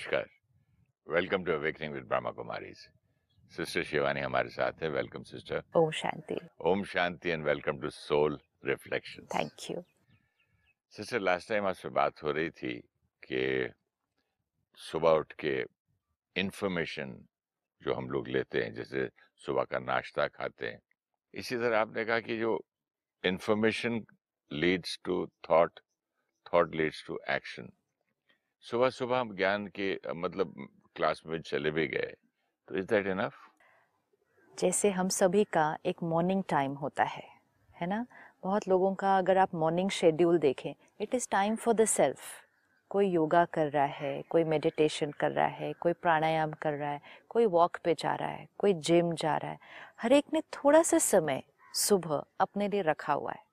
नमस्कार। Welcome to awakening with Brahma Kumaris sister Shivani हमारे साथ है। वेलकम सिस्टर ओम शांति। ओम शांति and welcome to soul reflection thank you sister last time आपसे बात हो रही थी कि सुबह उठ के इंफॉर्मेशन जो हम लोग लेते हैं जैसे सुबह का नाश्ता खाते हैं इसी तरह आपने कहा कि जो information leads to thought thought leads to action सुबह सुबह हम ज्ञान के मतलब क्लास में चले भी गए। तो इज़ दैट इनफ? जैसे हम सभी का एक मॉर्निंग टाइम होता है है ना? बहुत लोगों का अगर आप मॉर्निंग शेड्यूल देखें, it is time for the self. कोई योगा कर रहा है, कोई मेडिटेशन कर रहा है, कोई प्राणायाम कर रहा है, कोई वॉक पे जा रहा है, कोई जिम जा रहा है। हर एक ने थोड़ा सा समय सुबह अपने लिए रखा हुआ है।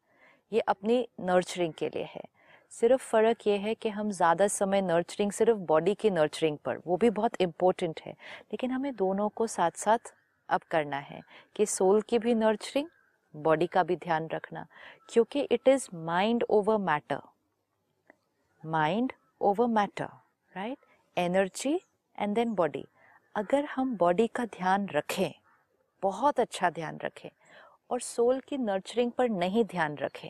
ये अपनी नर्चरिंग के लिए है। सिर्फ़ फ़र्क ये है कि हम ज़्यादा समय नर्चरिंग सिर्फ़ बॉडी की नर्चरिंग पर, वो भी बहुत इम्पोर्टेंट है। लेकिन हमें दोनों को साथ साथ अब करना है कि सोल की भी नर्चरिंग बॉडी का भी ध्यान रखना। क्योंकि it is mind over matter mind over matter right energy and then body अगर हम बॉडी का ध्यान रखें, बहुत अच्छा ध्यान रखें, और सोल की नर्चरिंग पर नहीं ध्यान रखें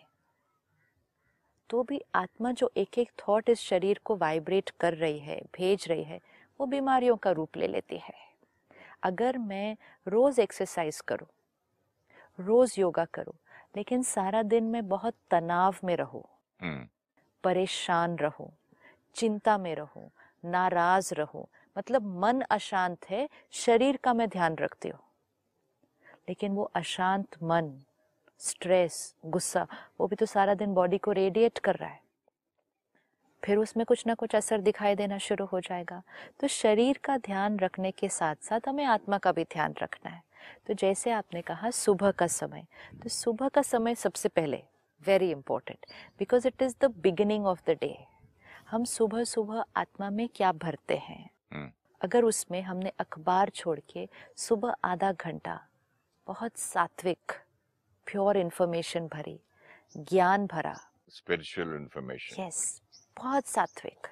तो भी आत्मा जो एक एक थॉट इस शरीर को वाइब्रेट कर रही है भेज रही है वो बीमारियों का रूप ले लेती है। अगर मैं रोज़ एक्सरसाइज करूँ रोज़ योगा करूँ लेकिन सारा दिन मैं बहुत तनाव में रहूँ हम्म। परेशान रहूँ चिंता में रहूँ नाराज़ रहूँ मतलब मन अशांत है शरीर का मैं ध्यान रखती हूँ लेकिन वो अशांत मन स्ट्रेस गुस्सा वो भी तो सारा दिन बॉडी को रेडिएट कर रहा है। फिर उसमें कुछ ना कुछ असर दिखाई देना शुरू हो जाएगा। तो शरीर का ध्यान रखने के साथ साथ हमें आत्मा का भी ध्यान रखना है। तो जैसे आपने कहा सुबह का समय। तो सुबह का समय सबसे पहले very important because it is the beginning of the day हम सुबह सुबह आत्मा में क्या भरते हैं? हम्म। अगर उसमें हमने अखबार छोड़ के सुबह आधा घंटा बहुत सात्विक प्योर इन्फॉर्मेशन भरी ज्ञान भरा स्पिरिचुअल इंफॉर्मेशन यस बहुत सात्विक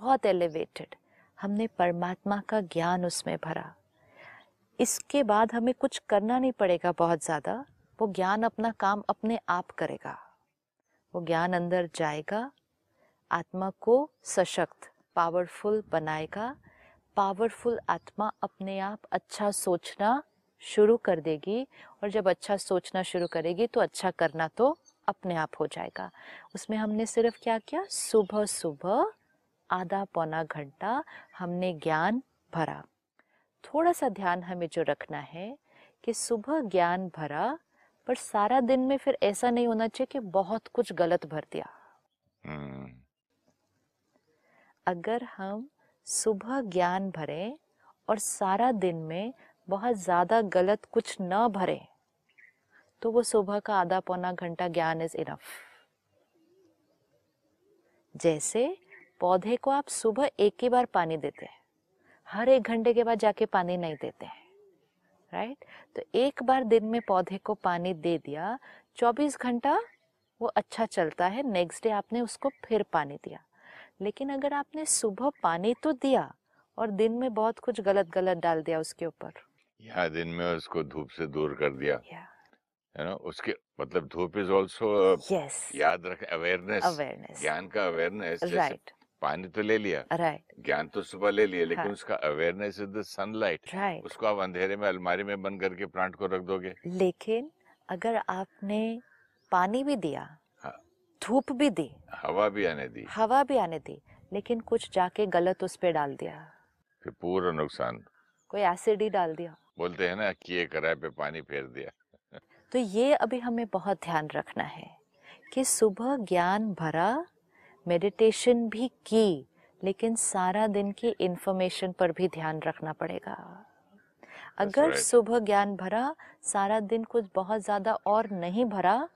बहुत एलिवेटेड हमने परमात्मा का ज्ञान उसमें भरा। इसके बाद हमें कुछ करना नहीं पड़ेगा बहुत ज़्यादा। वो ज्ञान अपना काम अपने आप करेगा। वो ज्ञान अंदर जाएगा आत्मा को सशक्त पावरफुल बनाएगा। पावरफुल आत्मा अपने आप अच्छा सोचना शुरू कर देगी और जब अच्छा सोचना शुरू करेगी तो अच्छा करना तो अपने आप हो जाएगा। उसमें हमने सिर्फ़ क्या किया? सुबह सुबह आधा पौना घंटा हमने ज्ञान भरा। थोड़ा सा ध्यान हमें जो रखना है कि सुबह ज्ञान भरा पर सारा दिन में फिर ऐसा नहीं होना चाहिए कि बहुत कुछ गलत भर दिया। हम्म। अगर हम सुबह ज्ञान भरें और सारा दिन में बहुत ज़्यादा गलत कुछ न भरे तो वो सुबह का आधा पौना घंटा ज्ञान इज़ इनफ जैसे पौधे को आप सुबह एक ही बार पानी देते हैं, हर एक घंटे के बाद जाके पानी नहीं देते हैं राइट तो एक बार दिन में पौधे को पानी दे दिया 24 घंटा वो अच्छा चलता है नेक्स्ट डे आपने उसको फिर पानी दिया। लेकिन अगर आपने सुबह पानी तो दिया और दिन में बहुत कुछ गलत गलत डाल दिया उसके ऊपर यहाँ दिन में उसको धूप से दूर कर दिया। या। है ना? उसके मतलब धूप इज़ ऑल्सो याद रख अवेयरनेस अवेयरनेस ज्ञान का अवेयरनेस राइट पानी तो ले लिया राइट ज्ञान तो सुबह ले लिया लेकिन हाँ। उसका awareness is the sunlight right उसको आप अंधेरे में अलमारी में बंद करके प्लांट को रख दोगे। लेकिन अगर आपने पानी भी दिया हाँ। धूप भी दी। हवा भी आने दी। हवा भी आने दी लेकिन कुछ जाके गलत उस पर डाल दिया। फिर पूरा नुकसान। कोई एसिड ही डाल दिया। बोलते हैं ना किए कराए पे पानी फेर दिया। तो ये अभी हमें बहुत ध्यान रखना है कि सुबह ज्ञान भरा मेडिटेशन भी की लेकिन सारा दिन की इंफॉर्मेशन पर भी ध्यान रखना पड़ेगा। अगर right. सुबह ज्ञान भरा सारा दिन कुछ बहुत ज़्यादा और नहीं भरा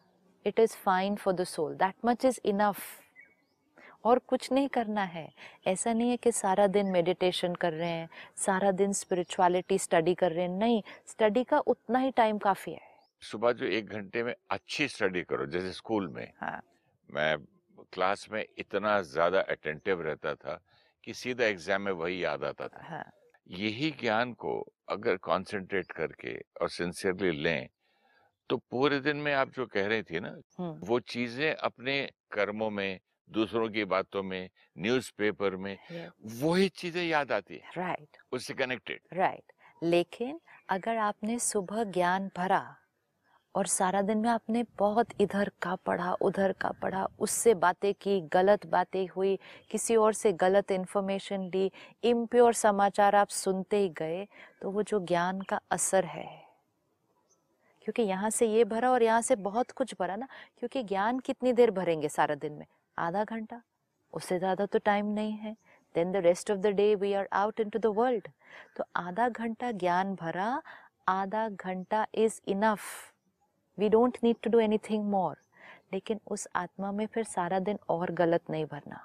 it is fine for the soul that much is enough और कुछ नहीं करना है। ऐसा नहीं है कि सारा दिन मेडिटेशन कर रहे हैं सारा दिन स्पिरिचुअलिटी स्टडी कर रहे हैं। नहीं स्टडी का उतना ही टाइम काफ़ी है। सुबह जो एक घंटे में अच्छी स्टडी करो जैसे स्कूल में। हाँ। मैं क्लास में इतना ज़्यादा अटेंटिव रहता था कि सीधा एग्ज़ाम में वही याद आता था। हाँ। यही ज्ञान को अगर कॉन्सेंट्रेट करके और सिंसियरली लें तो पूरे दिन में आप जो कह रही थी ना हम्म। वो चीज़ें अपने कर्मों में दूसरों की बातों में न्यूज़पेपर में वही चीज़ें याद आती है राइट उससे कनेक्टेड राइट लेकिन अगर आपने सुबह ज्ञान भरा और सारा दिन में आपने बहुत इधर का पढ़ा उधर का पढ़ा उससे बातें की गलत बातें हुई किसी और से गलत इन्फॉर्मेशन ली इम्प्योर समाचार आप सुनते ही गए तो वो जो ज्ञान का असर है क्योंकि यहाँ से ये भरा और यहाँ से बहुत कुछ भरा ना क्योंकि ज्ञान कितनी देर भरेंगे सारा दिन में? आधा घंटा? उससे ज़्यादा तो टाइम नहीं है। Then the rest of the day we are out in to the world तो आधा घंटा ज्ञान भरा आधा घंटा is enough we don't need to do anything more लेकिन उस आत्मा में फिर सारा दिन और गलत नहीं भरना।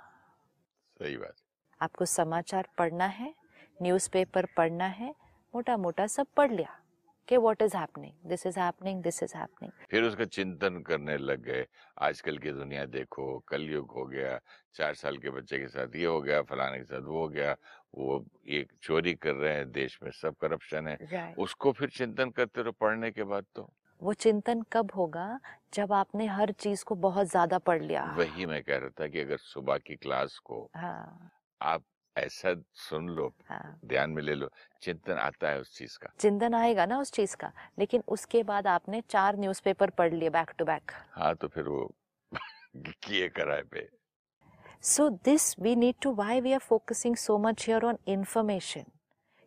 सही बात। आपको समाचार पढ़ना है न्यूज़पेपर पढ़ना है मोटा मोटा सब पढ़ लिया। कि what is happening this is happening this is happening फिर उसका चिंतन करने लग गए। आजकल की दुनिया देखो कलयुग हो गया चार साल के बच्चे के साथ ये हो गया फलाने के साथ वो हो गया वो ये चोरी कर रहे हैं देश में सब करप्शन है। राइट उसको फिर चिंतन करते रहो पढ़ने के बाद तो। वो चिंतन कब होगा? जब आपने हर चीज़ को बहुत ज़्यादा पढ़ लिया। वही मैं कह रहा था कि अगर सुबह की क्लास को हाँ। आप ऐसा सुन लो हाँ। ध्यान में ले लो चिंतन आता है उस चीज़ का। चिंतन आएगा ना उस चीज़ का लेकिन उसके बाद आपने चार न्यूज़पेपर पढ़ लिए बैक टू बैक। हाँ तो फिर वो किए कराए पे। So this we need to why we are focusing so much here on information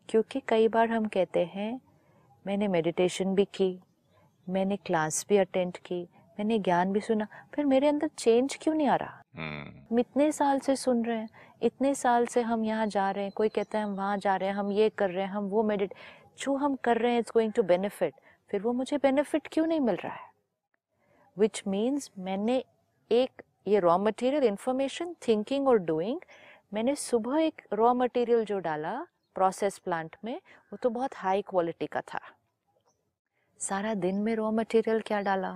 क्योंकि कई बार हम कहते हैं मैंने मेडिटेशन भी की मैंने क्लास भी अटेंड की मैंने ज्ञान भी सुना फिर मेरे अंदर चेंज क्यों नहीं आ रहा? हम इतने साल से सुन रहे हैं इतने साल से हम यहाँ जा रहे हैं कोई कहता है हम वहाँ जा रहे हैं हम ये कर रहे हैं हम वो मेडिट जो हम कर रहे हैं इट्स गोइंग टू बेनिफिट फिर वो मुझे बेनिफिट क्यों नहीं मिल रहा है? विच मीन्स मैंने एक ये रॉ मटेरियल इंफॉर्मेशन थिंकिंग और डूइंग मैंने सुबह एक रॉ मटेरियल जो डाला प्रोसेस प्लांट में वो तो बहुत हाई क्वालिटी का था। सारा दिन में रॉ मटेरियल क्या डाला?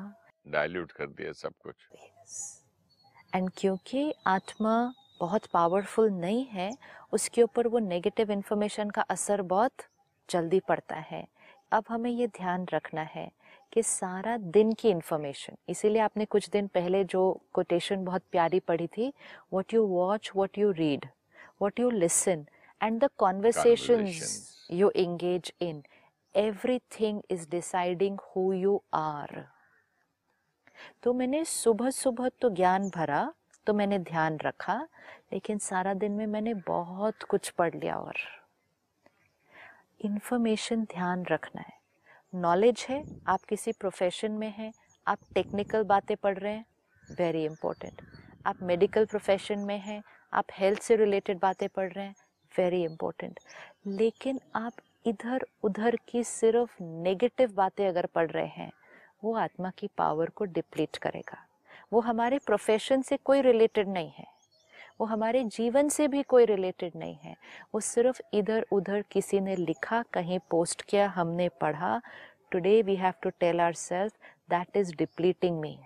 डाइल्यूट कर दिया सब कुछ। एंड क्योंकि आत्मा बहुत पावरफुल नहीं है उसके ऊपर वो नेगेटिव इन्फॉर्मेशन का असर बहुत जल्दी पड़ता है। अब हमें ये ध्यान रखना है कि सारा दिन की इन्फॉर्मेशन इसीलिए आपने कुछ दिन पहले जो कोटेशन बहुत प्यारी पढ़ी थी what you watch what you read what you listen and the conversations you you in everything is deciding who you are तो मैंने सुबह सुबह तो ज्ञान भरा तो मैंने ध्यान रखा, लेकिन सारा दिन में मैंने बहुत कुछ पढ़ लिया और इन्फॉर्मेशन ध्यान रखना है। नॉलेज है, आप किसी प्रोफेशन में हैं, आप टेक्निकल बातें पढ़ रहे हैं वेरी इंपॉर्टेंट आप मेडिकल प्रोफेशन में हैं, आप हेल्थ से रिलेटेड बातें पढ़ रहे हैं वेरी इंपॉर्टेंट लेकिन आप इधर उधर की सिर्फ़ नेगेटिव बातें अगर पढ़ रहे हैं वो आत्मा की पावर को डिप्लीट करेगा। वो हमारे प्रोफेशन से कोई रिलेटेड नहीं है। वो हमारे जीवन से भी कोई रिलेटेड नहीं है। वो सिर्फ़ इधर उधर किसी ने लिखा, कहीं पोस्ट किया, हमने पढ़ा। Today we have to tell our self that is depleting me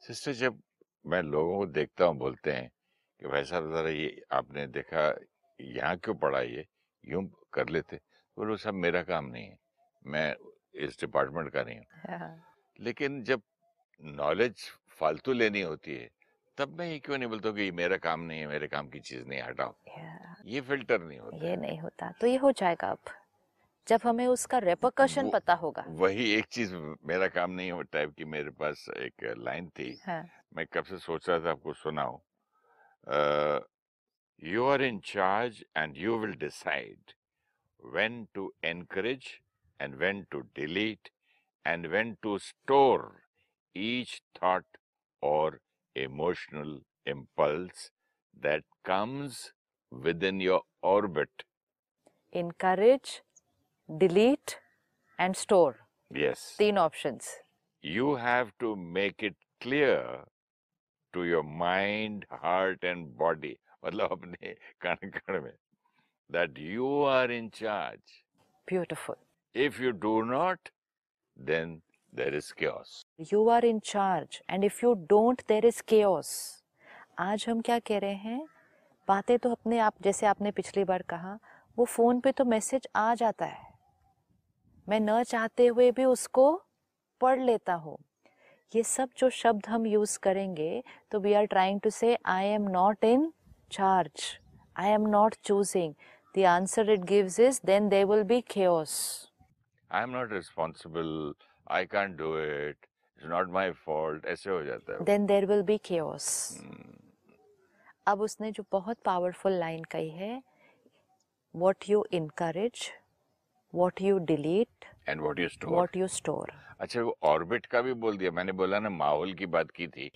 sister जब मैं लोगों को देखता हूँ, बोलते हैं कि भाई साहब, जरा ये आपने देखा, यहाँ क्यों पढ़ा ये यूँ कर लेते। बोलो सब मेरा काम नहीं है। मैं इस डिपार्टमेंट का नहीं हूँ। लेकिन जब नॉलेज फालतू लेनी होती है तब मैं ये क्यों नहीं बोलता हूँ कि मेरा काम नहीं है मेरे काम की चीज़ नहीं हटाओ। ये फ़िल्टर नहीं होता। ये नहीं होता तो ये हो जाएगा अब। जब हमें उसका रेपोकशन पता होगा। वही एक चीज़ मेरा काम नहीं है टाइप की मेरे पास एक लाइन थी। हाँ। मैं कब से सोच रहा था आपको सुनाऊं? You are in charge and you will decide when to encourage and when to delete and when to store each thought or emotional impulse that comes within your orbit encourage delete and store yes तीन options you have to make it clear to your mind heart and body मतलब अपने कण कण में that you are in charge beautiful If you do not, then there is chaos. You are in charge, and if you don't, there is chaos. आज हम क्या कह रहे हैं? बातें तो अपने आप, जैसे आपने पिछली बार कहा, वो फ़ोन पे तो मैसेज आ जाता है। मैं न चाहते हुए भी उसको पढ़ लेता हूँ। ये सब जो शब्द हम यूज़ करेंगे तो we are trying to say I am not in charge I am not choosing the answer it gives is then they will be chaos. I am not responsible I can't do it it's not my fault ऐसे हो जाता है then there will be chaos. हम्म, अब उसने जो बहुत powerful line कही है what you encourage what you delete and what you store what you store अच्छा वो ऑर्बिट का भी बोल दिया। मैंने बोला ना माहौल की बात की थी।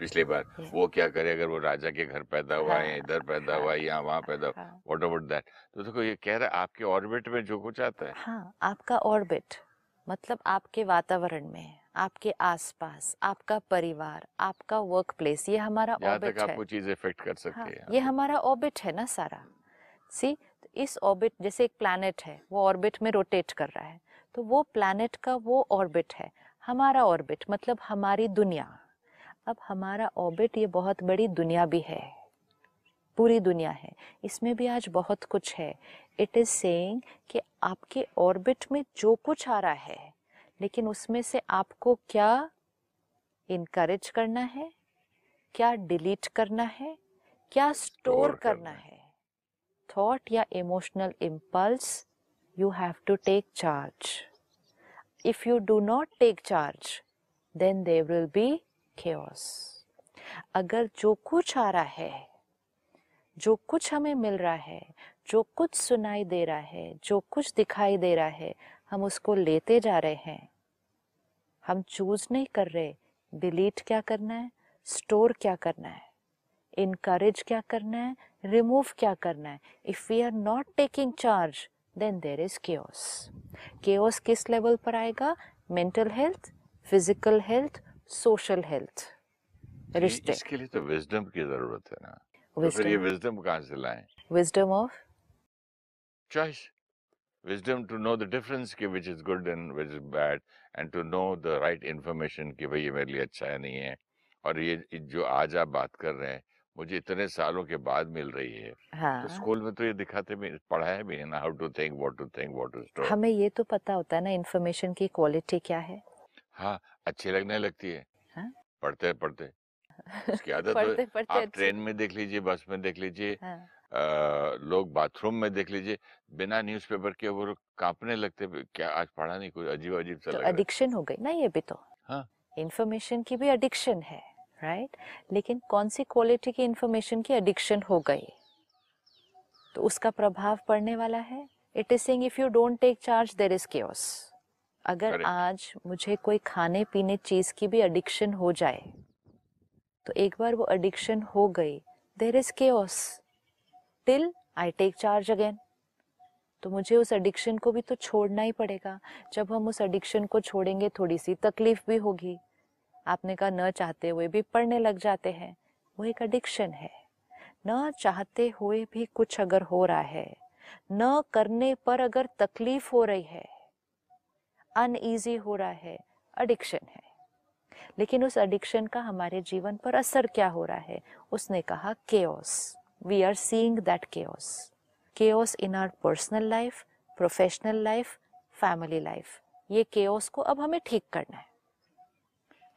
पिछली बार। Yeah. वो क्या करे अगर वो राजा के घर पैदा हुआ है हाँ, इधर पैदा हुआ है या वहाँ पैदा हाँ। व्हाट अबाउट दैट तो देखो ये कह रहा है आपके ऑर्बिट में जो कुछ आता है। हाँ आपका ऑर्बिट मतलब आपके वातावरण में आपके आसपास आपका परिवार आपका वर्क प्लेस ये हमारा ऑर्बिट है। आपको चीज़ इफ़ेक्ट कर सकती हाँ, है ये हमारा ऑर्बिट है ना सारा। सी इस ऑर्बिट जैसे एक प्लैनेट है वो ऑर्बिट में रोटेट कर रहा है तो वो प्लैनेट का वो ऑर्बिट है हमारा ऑर्बिट मतलब हमारी दुनिया। अब हमारा ऑर्बिट ये बहुत बड़ी दुनिया भी है। पूरी दुनिया है। इसमें भी आज बहुत कुछ है। इट इज़ सेइंग कि आपके ऑर्बिट में जो कुछ आ रहा है लेकिन उसमें से आपको क्या इनकरेज करना है? क्या डिलीट करना है? क्या स्टोर करना करना है। थॉट या emotional impulse you have to take charge if you do not take charge then there will be chaos. अगर जो कुछ आ रहा है, जो कुछ हमें मिल रहा है, जो कुछ सुनाई दे रहा है, जो कुछ दिखाई दे रहा है, हम उसको लेते जा रहे हैं। हम चूज़ नहीं कर रहे डिलीट क्या करना है स्टोर क्या करना है इनकरेज क्या करना है रिमूव क्या करना है। If we are not taking charge then there is chaos chaos किस लेवल पर आएगा? Mental health physical health social health रिश्ते। इसके लिए तो विजडम की ज़रूरत है ना। तो फिर ये विजडम विजडम कहाँ से लाएँ? Wisdom of choice wisdom to know the difference कि which is good and which is bad and to know the right information कि भाई ये मेरे लिए अच्छा है नहीं है। और ये जो आज आप बात कर रहे हैं मुझे इतने सालों के बाद मिल रही है। हाँ। तो स्कूल में तो ये दिखाते भी पढ़ाया भी है ना how to think what to think what to store हमें ये तो पता होता है ना इन्फॉर्मेशन की क्वालिटी क्या है। हाँ अच्छी लगने लगती है। हाँ? पढ़ते पढ़ते। उसकी आदत पढ़ते पढ़ते आप ट्रेन में देख लीजिए बस में देख लीजिए हाँ, लोग बाथरूम में देख लीजिए बिना न्यूज़पेपर के वो कांपने लगते क्या आज पढ़ा नहीं कुछ अजीब अजीब सा तो है? एडिक्शन हो गई ना ये भी तो। हाँ। इंफॉर्मेशन की भी एडिक्शन है राइट? लेकिन कौन सी क्वालिटी की इन्फॉर्मेशन की एडिक्शन हो गई? तो उसका प्रभाव पड़ने वाला है। It is saying if you don't take charge there is chaos अगर Correct. आज मुझे कोई खाने पीने चीज़ की भी एडिक्शन हो जाए तो एक बार वो एडिक्शन हो गई there is chaos till I take charge again तो मुझे उस एडिक्शन को भी तो छोड़ना ही पड़ेगा। जब हम उस एडिक्शन को छोड़ेंगे थोड़ी सी तकलीफ़ भी होगी। आपने कहा न चाहते हुए भी पढ़ने लग जाते हैं। वो एक एडिक्शन है। न चाहते हुए भी कुछ अगर हो रहा है न करने पर अगर तकलीफ़ हो रही है अनईजी हो रहा है एडिक्शन है। लेकिन उस एडिक्शन का हमारे जीवन पर असर क्या हो रहा है? उसने कहा chaos we are seeing that chaos chaos in our personal life professional life family life ये केओस को अब हमें ठीक करना है।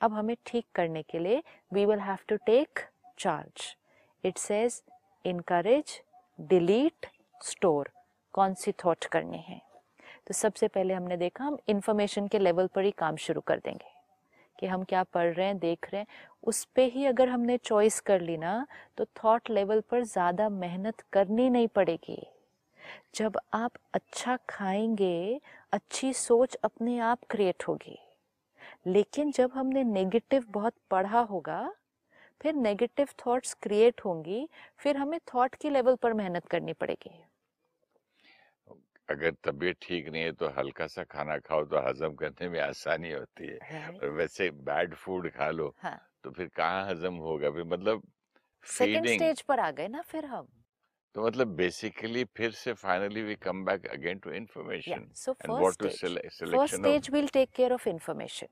अब हमें ठीक करने के लिए we will have to take charge it says encourage delete store कौन सी थॉट करने हैं? तो सबसे पहले हमने देखा, हम इंफॉर्मेशन के लेवल पर ही काम शुरू कर देंगे कि हम क्या पढ़ रहे हैं, देख रहे हैं। उस पर ही अगर हमने चॉइस कर ली ना तो थॉट लेवल पर ज़्यादा मेहनत करनी नहीं पड़ेगी। जब आप अच्छा खाएँगे, अच्छी सोच अपने आप क्रिएट होगी। लेकिन जब हमने नेगेटिव बहुत पढ़ा होगा, फिर नेगेटिव थॉट्स क्रिएट होंगी, फिर हमें थॉट के लेवल पर मेहनत करनी पड़ेगी। अगर तबीयत ठीक नहीं है तो हल्का सा खाना खाओ तो हजम करने में आसानी होती है। और वैसे बैड फ़ूड खा लो हाँ। तो फिर कहाँ हजम होगा? फिर मतलब सेकेंड स्टेज पर आ गए ना फिर हम। तो मतलब बेसिकली फिर से finally we come back again to yeah information so and first what to stage first of information.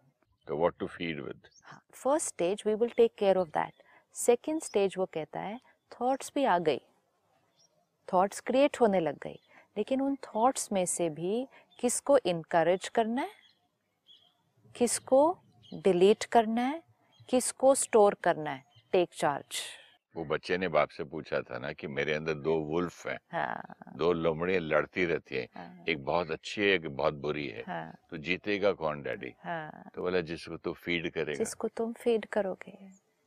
तो what to feed with. First stage we will take care of that second stage वो कहता है thoughts भी आ गई। Thoughts create होने लग गई। लेकिन उन थॉट्स में से भी किसको इनकरेज करना है? किसको डिलीट करना है? किसको स्टोर करना है? टेक चार्ज वो बच्चे ने बाप से पूछा था ना कि मेरे अंदर दो वुल्फ हैं। हाँ। दो लोमड़ियाँ लड़ती रहती हैं। हाँ। एक बहुत अच्छी है एक बहुत बुरी है। हाँ। तो जीतेगा कौन डैडी? हाँ। तो बोला जिसको तो फ़ीड करेगा। जिसको तुम फ़ीड करोगे।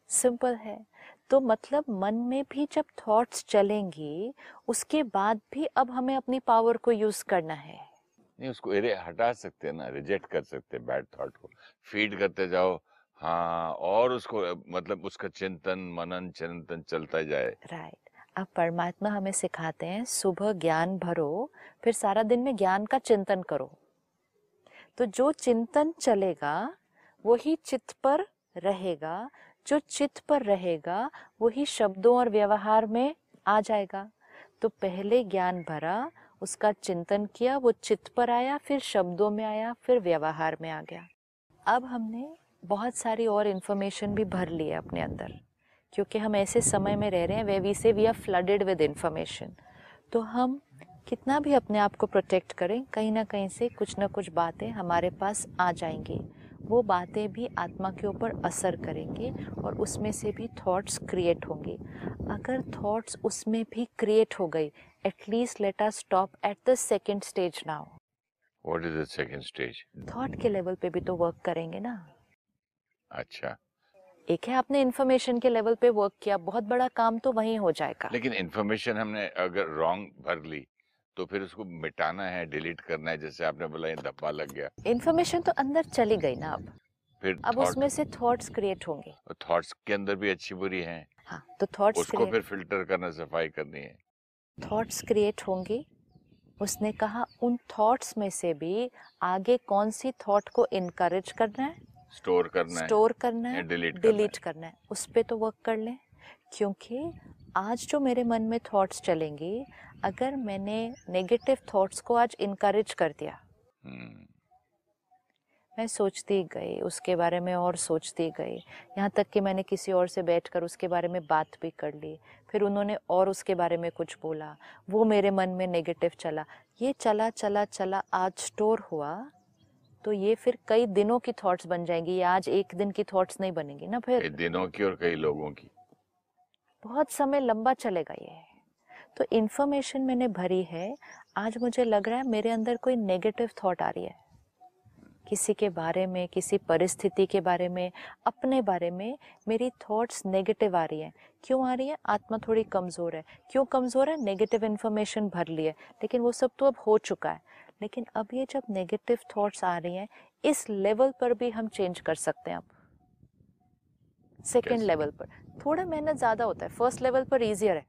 सिंपल है। तो मतलब मन में भी जब थॉट्स चलेंगी उसके बाद भी अब हमें अपनी पावर को यूज़ करना है। नहीं उसको एरे हटा सकते हैं ना रिजेक्ट कर सकते हैं बैड थॉट को। फ़ीड करते जाओ हाँ और उसको मतलब उसका चिंतन मनन चिंतन चलता जाए। राइट अब परमात्मा हमें सिखाते हैं सुबह ज्ञान भरो फिर सारा दिन में ज्ञान का चिंतन करो। तो जो चिंतन चलेगा वही चित्त पर रहेगा जो चित्त पर रहेगा, वही शब्दों और व्यवहार में आ जाएगा। तो पहले ज्ञान भरा, उसका चिंतन किया, वो चित्त पर आया, फिर शब्दों में आया, फिर व्यवहार में आ गया। अब हमने बहुत सारी और इन्फॉर्मेशन भी भर ली है अपने अंदर, क्योंकि हम ऐसे समय में रह रहे हैं way we say we are flooded with information तो हम कितना भी अपने आप को प्रोटेक्ट करें, कहीं ना कहीं से कुछ ना कुछ बातें हमारे पास आ जाएँगी। वो बातें भी आत्मा के ऊपर असर करेंगे और उसमें से भी थॉट्स क्रिएट होंगे। अगर थॉट्स उसमें भी क्रिएट हो गई at least let us stop at the second stage now what is the second stage thought के लेवल पे भी तो वर्क करेंगे ना। अच्छा। एक है आपने इन्फॉर्मेशन के लेवल पे वर्क किया बहुत बड़ा काम तो वहीं हो जाएगा। लेकिन इन्फॉर्मेशन हमने अगर रॉन्ग भर ली तो फिर उसको मिटाना है डिलीट करना है जैसे आपने बोला धब्बा लग गया। इन्फॉर्मेशन तो अंदर चली गई ना अब। फिर अब उसमें से थॉट्स क्रिएट होंगे। थॉट्स के अंदर भी अच्छी बुरी हैं। हाँ तो थॉट्स उसको फिर फ़िल्टर करना सफ़ाई करनी है। थॉट्स क्रिएट होंगे। उसने कहा उन थॉट्स में से भी आगे कौन सी थॉट को इनकरेज करना है? स्टोर करना स्टोर करना है है डिलीट करना डिलीट करना है। उस पे तो वर्क कर लें। क्योंकि आज जो मेरे मन में थॉट्स चलेंगे अगर मैंने नेगेटिव थॉट्स को आज इनकरेज कर दिया। हम्म, मैं सोचती गई उसके बारे में और सोचती गई। यहाँ तक कि मैंने किसी और से बैठकर उसके बारे में बात भी कर ली फिर उन्होंने और उसके बारे में कुछ बोला वो मेरे मन में नेगेटिव चला। ये चला चला चला आज स्टोर हुआ तो ये फिर कई दिनों की थॉट्स बन जाएँगी ये आज एक दिन की थॉट्स नहीं बनेंगी ना फिर? दिनों की और कई लोगों की। बहुत समय लंबा चलेगा ये। तो इन्फॉर्मेशन मैंने भरी है। आज मुझे लग रहा है मेरे अंदर कोई नेगेटिव थॉट आ रही है। किसी के बारे में, किसी परिस्थिति के बारे में, अपने बारे में मेरी थॉट्स नेगेटिव आ रही है। क्यों आ रही है? आत्मा थोड़ी कमज़ोर है। क्यों कमज़ोर है? नेगेटिव इन्फॉर्मेशन भर ली है। लेकिन वो सब तो अब हो चुका है। लेकिन अब ये जब नेगेटिव थॉट्स आ रही हैं, इस लेवल पर भी हम चेंज कर सकते हैं अब। सेकेंड लेवल पर। थोड़ा मेहनत ज़्यादा होता है। फ़र्स्ट लेवल पर ईजियर है।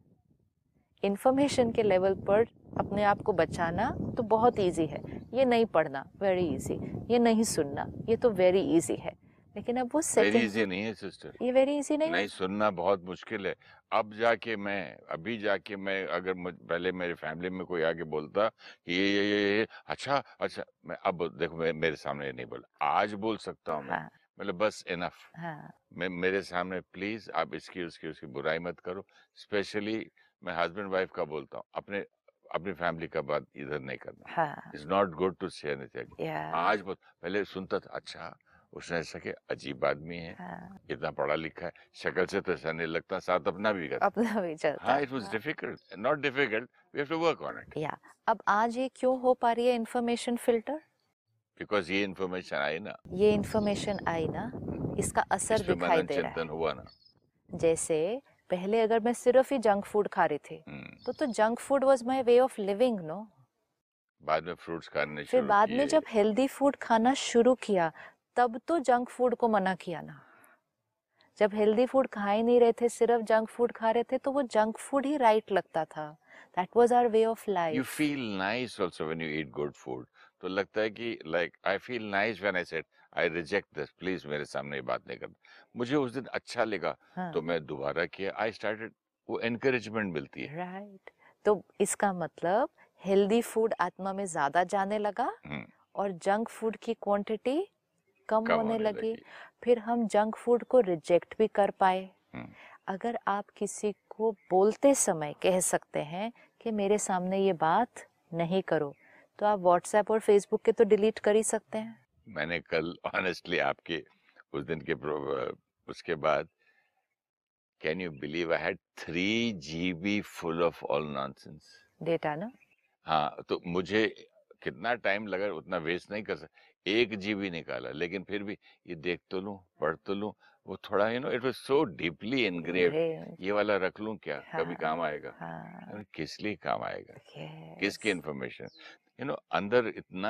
इन्फॉर्मेशन के लेवल पर अपने आप को बचाना तो बहुत ईजी है। ये नहीं पढ़ना वेरी इजी ये नहीं सुनना ये तो वेरी इजी है। लेकिन अब वो वेरी इजी नहीं है सिस्टर ये वेरी इजी नहीं, नहीं सुनना बहुत मुश्किल है। अब जाके मैं अभी जाके मैं अगर पहले मेरे फैमिली में कोई आके बोलता कि ये ये ये ये अच्छा अच्छा मैं अब देखो मैं मेरे सामने नहीं बोला। आज बोल सकता हूँ मैं। हाँ। मतलब बस इनफ हाँ। मैं मेरे सामने प्लीज़ आप इसकी उसकी उसकी बुराई मत करो। स्पेशली मैं हस्बैंड वाइफ का बोलता हूँ अपने अपनी फैमिली का बात इधर नहीं करना। It's not good to say anything आज बहुत पहले सुनता था अच्छा उसने ऐसा कि अजीब आदमी है हाँ। इतना पढ़ा लिखा है शक्ल से तो ऐसा नहीं लगता साथ अपना भी करता। अपना भी चलता हाँ it was. Difficult not difficult we have to work on it या अब आज ये क्यों हो पा रही है इन्फॉर्मेशन फ़िल्टर बिकॉज़ ये इन्फॉर्मेशन आई ना। ये इन्फॉर्मेशन आई ना इसका असर दिखाई दे रहा चिंतन हुआ ना। जैसे पहले अगर मैं सिर्फ़ ही जंक फ़ूड खा रही थी हम्म, तो तो junk food was my way of living no बाद में फ्रूट्स खाने फिर बाद में जब हेल्दी फ़ूड खाना शुरू किया तब तो जंक फ़ूड को मना किया ना। जब हेल्दी फ़ूड खा ही नहीं रहे थे सिर्फ़ जंक फ़ूड खा रहे थे तो वो जंक फ़ूड ही राइट लगता था। That was our way of life feel nice also when you eat good food तो लगता है कि like I feel nice when I said I reject this. Please मेरे सामने ये बात नहीं करना मुझे उस दिन अच्छा लगा हाँ। तो मैं दोबारा किया। I started वो encouragement मिलती है। Right right. तो इसका मतलब हेल्दी फ़ूड आत्मा में ज़्यादा जाने लगा हम्म, और जंक फ़ूड की क्वांटिटी कम कम होने लगी। लगी। फिर हम जंक फ़ूड को रिजेक्ट भी कर पाए। अगर आप किसी को बोलते समय कह सकते हैं कि मेरे सामने ये बात नहीं करो तो आप व्हाट्सएप और फेसबुक के तो डिलीट कर ही सकते हैं। मैंने कल ऑनेस्टली आपके उस दिन के उसके बाद can you believe I had three GB full of all nonsense data ना? हाँ तो मुझे कितना टाइम लगा उतना वेस्ट नहीं कर सकता एक जीबी निकाला लेकिन फिर भी ये देख तो लूँ पढ़ तो लूँ वो थोड़ा you know it was so deeply engrave ये वाला रख लूँ क्या? हाँ, कभी काम आएगा? हाँ। किस लिए काम आएगा? किसकी इन्फॉर्मेशन यू नो अंदर इतना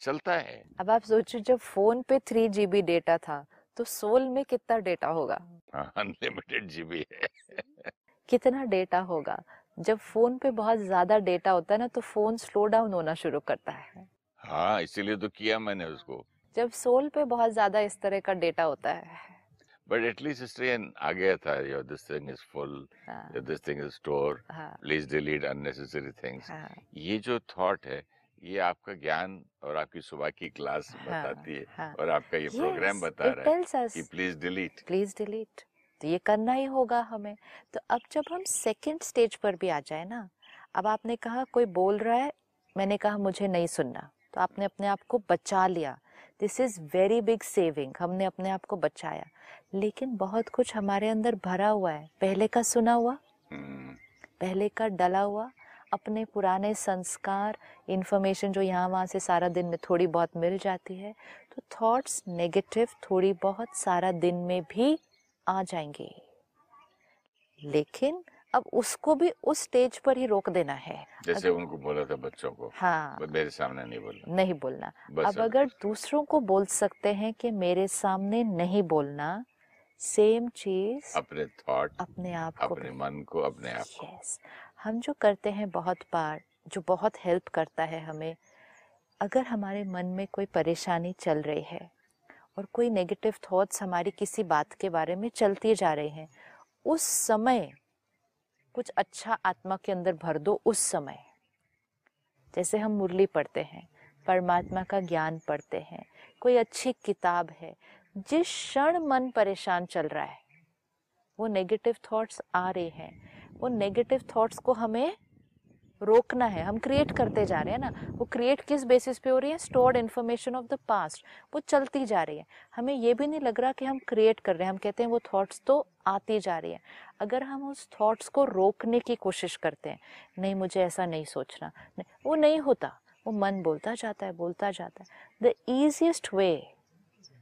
चलता है। अब आप सोचो जब फ़ोन पे थ्री जीबी डेटा था तो सोल में कितना डेटा होगा? अनलिमिटेड जीबी है। कितना डेटा होगा? जब फ़ोन पे बहुत ज़्यादा डेटा होता है ना तो फ़ोन स्लो डाउन होना शुरू करता है। हाँ इसीलिए तो किया मैंने उसको। जब सोल पे बहुत ज़्यादा इस तरह का डेटा होता है। बट एटलीस्ट स्ट्रेन आ गया था your this thing is full हाँ, दिस थिंग इज़ स्टोर हाँ, प्लीज़ डिलीट अननेसेसरी थिंग्स हाँ, ये जो थॉट है ये आपका ज्ञान और आपकी सुबह की क्लास हाँ, बताती है हाँ। और आपका ये प्रोग्राम बता रहा है us, कि प्लीज़ डिलीट प्लीज़ डिलीट तो ये करना ही होगा हमें। तो अब जब हम सेकंड स्टेज पर भी आ जाए ना अब आपने कहा कोई बोल रहा है मैंने कहा मुझे नहीं सुनना। तो आपने अपने आप को बचा लिया। This is very big saving हमने अपने आप को बचाया। लेकिन बहुत कुछ हमारे अंदर भरा हुआ है। पहले का सुना हुआ पहले का डला हुआ अपने पुराने संस्कार इन्फॉर्मेशन जो यहाँ वहाँ से सारा दिन में थोड़ी बहुत मिल जाती है तो थॉट्स नेगेटिव थोड़ी बहुत सारा दिन में भी आ जाएँगे। लेकिन अब उसको भी उस स्टेज पर ही रोक देना है। जैसे अगर, उनको बोला था बच्चों को हाँ। मेरे सामने नहीं बोलना। नहीं बोलना। अब अगर दूसरों को बोल सकते हैं कि मेरे सामने नहीं बोलना सेम चीज़ अपने थॉट अपने आप अपने मन को अपने आप को। यस हम जो करते हैं बहुत बार, जो बहुत हेल्प करता है हमें, अगर हमारे मन में कोई परेशानी चल रही है और कोई नेगेटिव थॉट्स हमारी किसी बात के बारे में चलती जा रहे हैं, उस समय कुछ अच्छा आत्मा के अंदर भर दो उस समय। जैसे हम मुरली पढ़ते हैं, परमात्मा का ज्ञान पढ़ते हैं, कोई अच्छी किताब है, जिस क्षण मन परेशान चल रहा है, वो नेगेटिव थॉट्स आ रहे हैं वो नेगेटिव थॉट्स को हमें रोकना है, हम क्रिएट करते जा रहे हैं ना। वो क्रिएट किस बेसिस पे हो रही है? Stored information of the past वो चलती जा रही है। हमें ये भी नहीं लग रहा कि हम क्रिएट कर रहे हैं। हम कहते हैं वो थॉट्स तो आती जा रही है। अगर हम उस थॉट्स को रोकने की कोशिश करते हैं, नहीं, मुझे ऐसा नहीं सोचना। वो नहीं होता। वो मन बोलता जाता है, बोलता जाता है। The easiest way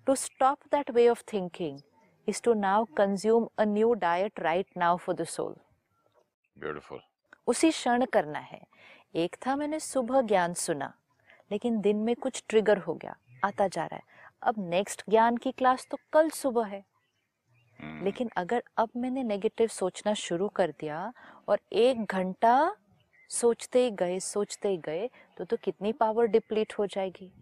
to stop that way of thinking is to now consume a new diet right now for the soul beautiful उसी क्षण करना है। एक था मैंने सुबह ज्ञान सुना लेकिन दिन में कुछ ट्रिगर हो गया आता जा रहा है। अब नेक्स्ट ज्ञान की क्लास तो कल सुबह है। हम्म, लेकिन अगर अब मैंने नेगेटिव सोचना शुरू कर दिया और एक घंटा सोचते ही गए सोचते ही गए तो तो कितनी पावर डिप्लीट हो जाएगी।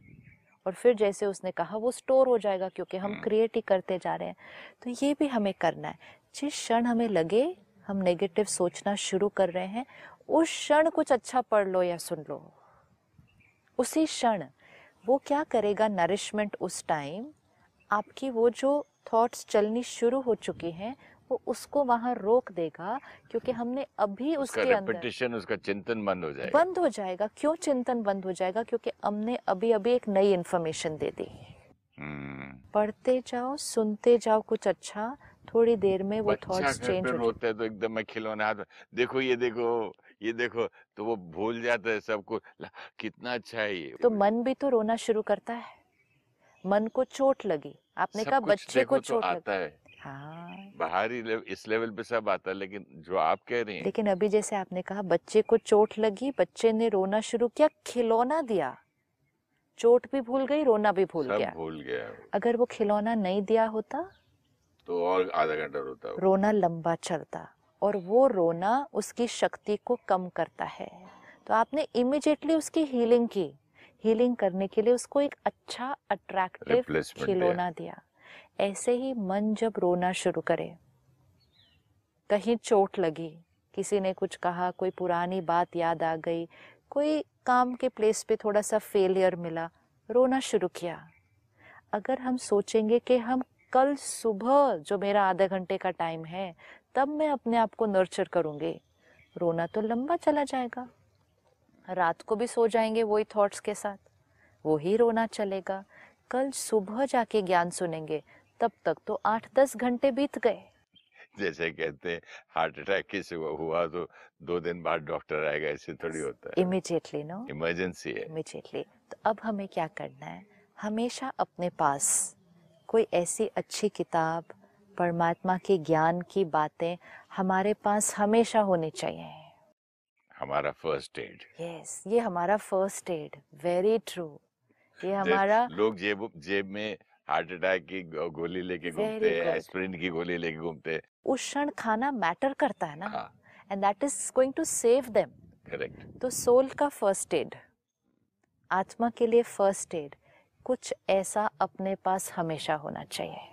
और फिर जैसे उसने कहा वो स्टोर हो जाएगा क्योंकि हम। क्रिएट ही करते जा रहे हैं। तो ये भी हमें करना है। जिस क्षण हमें लगे हम नेगेटिव सोचना शुरू कर रहे हैं उस क्षण कुछ अच्छा पढ़ लो या सुन लो। उसी क्षण वो क्या करेगा नरिशमेंट उस टाइम आपकी वो जो थॉट्स चलनी शुरू हो चुकी हैं वो उसको वहाँ रोक देगा क्योंकि हमने अभी उसके अंदर उसका चिंतन बंद हो जाएगा। बंद हो जाएगा। क्यों चिंतन बंद हो जाएगा? क्योंकि हमने अभी अभी एक नई इन्फॉर्मेशन दे दी। हम्म, पढ़ते जाओ सुनते जाओ कुछ अच्छा थोड़ी देर में वो थॉट्स चेंज हो रोता है तो एकदम मैं खिलौने हाथ देखो ये देखो ये देखो तो वो भूल जाता है सबको कितना अच्छा है ये तो मन भी तो रोना शुरू करता है। मन को चोट लगी। आपने कहा बच्चे को तो चोट लगी। आता है। हाँ। बाहरी लेव, इस लेवल पे सब आता है लेकिन जो आप कह रहे हैं। लेकिन अभी जैसे आपने कहा बच्चे को चोट लगी बच्चे ने रोना शुरू किया खिलौना दिया। चोट भी भूल गई रोना भी भूल गया। भूल गया। अगर वो खिलौना नहीं दिया होता तो और आधा घंटा रोता हो रोना लंबा चलता और वो रोना उसकी शक्ति को कम करता है। तो आपने इमिजिएटली उसकी हीलिंग की। हीलिंग करने के लिए उसको एक अच्छा अट्रैक्टिव खिलौना दिया। ऐसे ही मन जब रोना शुरू करे कहीं चोट लगी किसी ने कुछ कहा कोई पुरानी बात याद आ गई कोई काम के प्लेस पे थोड़ा सा फेलियर मिला रोना शुरू किया। अगर हम सोचेंगे कि हम कल सुबह जो मेरा आधे घंटे का टाइम है तब मैं अपने आप को नर्चर करूँगी। रोना तो लंबा चला जाएगा। रात को भी सो जाएँगे वही थॉट्स के साथ। वो ही रोना चलेगा। कल सुबह जाके ज्ञान सुनेंगे तब तक तो आठ दस घंटे बीत गए। जैसे कहते हैं हार्ट अटैक किसी को हुआ तो दो दिन बाद डॉक्टर आएगा ऐसे थोड़ी होता है। इमिजिएटली नो इमरजेंसी है। इमिजिएटली तो अब हमें क्या करना है? हमेशा अपने पास। कोई ऐसी अच्छी किताब परमात्मा के ज्ञान की बातें हमारे पास हमेशा होनी चाहिए। हमारा फ़र्स्ट एड यस ये हमारा फ़र्स्ट एड वेरी ट्रू ये हमारा लोग जेब जेब में हार्ट अटैक की गोली लेके घूमते हैं. एस्पिरिन की गोली लेके घूमते हैं। उस क्षण खाना मैटर करता है ना? And that is going to save them correct तो सोल का फ़र्स्ट एड आत्मा के लिए फ़र्स्ट एड कुछ ऐसा अपने पास हमेशा होना चाहिए।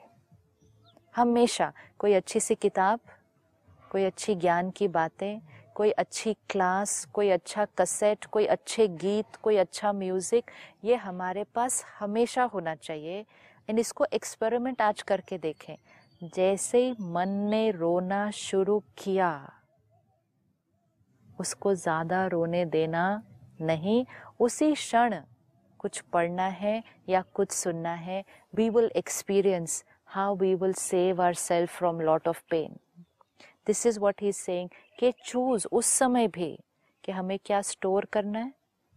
हमेशा कोई अच्छी सी किताब, कोई अच्छी ज्ञान की बातें, कोई अच्छी क्लास, कोई अच्छा कसेट, कोई अच्छे गीत, कोई अच्छा म्यूज़िक, ये हमारे पास हमेशा होना चाहिए। एंड इसको एक्सपेरिमेंट आज करके देखें। जैसे ही मन ने रोना शुरू किया, उसको ज़्यादा रोने देना नहीं, उसी क्षण कुछ पढ़ना है या कुछ सुनना है we will experience how we will save our self from lot of pain this is what he saying कि चूज़ उस समय भी कि हमें क्या स्टोर करना है,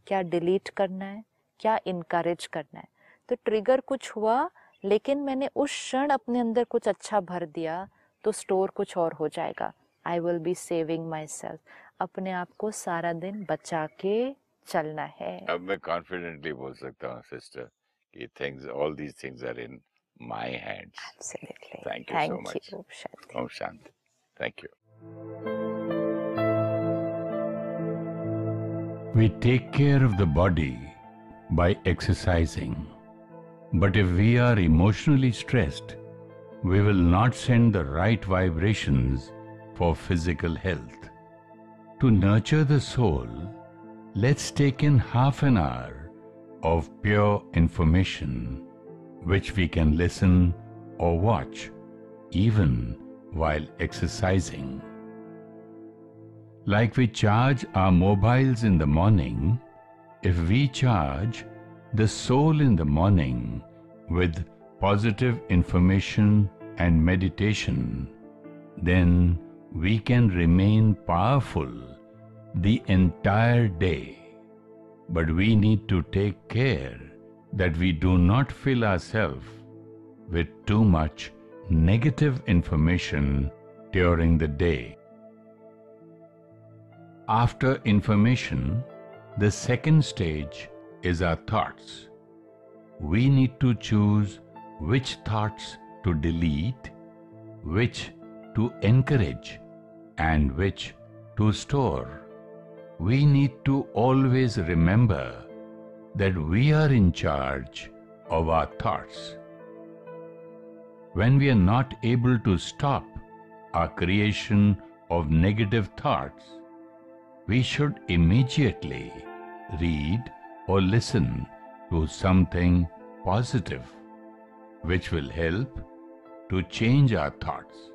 क्या डिलीट करना है, क्या इनकरेज करना है। तो ट्रिगर कुछ हुआ, लेकिन मैंने उस क्षण अपने अंदर कुछ अच्छा भर दिया तो स्टोर कुछ और हो जाएगा। I will be saving my self अपने आप को सारा दिन बचा के चलना है अब मैं कॉन्फिडेंटली बोल सकता हूँ सिस्टर कि things all these things are in my hands Absolutely. Thank you so Thank much. you, ओम शांति thank you We take care of the body by exercising. But if we are emotionally stressed, we will not send the right vibrations for physical health. To nurture the soul, let's take in half an hour of pure information which we can listen or watch even while exercising. Like we charge our mobiles in the morning, if we charge the soul in the morning with positive information and meditation, then we can remain powerful the entire day. But we need to take care that we do not fill ourselves with too much negative information during the day. After information, the second stage is our thoughts. We need to choose which thoughts to delete, which to encourage, and which to store. We need to always remember that we are in charge of our thoughts. When we are not able to stop our creation of negative thoughts, we should immediately read or listen to something positive which will help to change our thoughts.